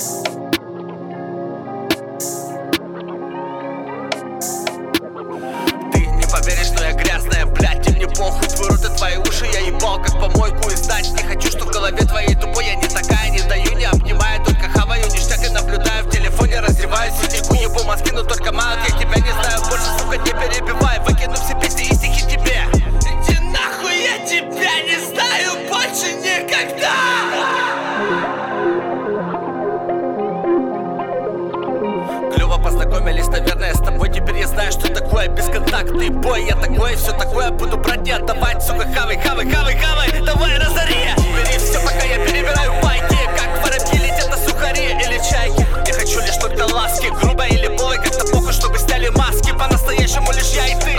Ты не поверишь, но я грязная, блядь, и мне похуй Твой рот и твои уши я ебал, как помойку И знать не хочу, что в голове твоей тупой Я не такая, не даю, не обнимаю, только хаваю Ништяк и наблюдаю. В телефоне, раздеваюсь, разрываю сетейку Ебу мозги, но только мало, я тебя не знаю Больше, сука, не перебиваю познакомились, наверное, с тобой. Теперь я знаю, что такое бесконтактный бой. Я такое, все такое буду брать. И отдавать Сука, хавай, хавай, хавай, хавай. Давай, разори. Бери все, пока я перебираю байки. Как воробьи летят на сухари или чайки? Я хочу лишь только ласки. Грубо или бой, как-то похуй, чтобы сняли маски. По-настоящему лишь я и ты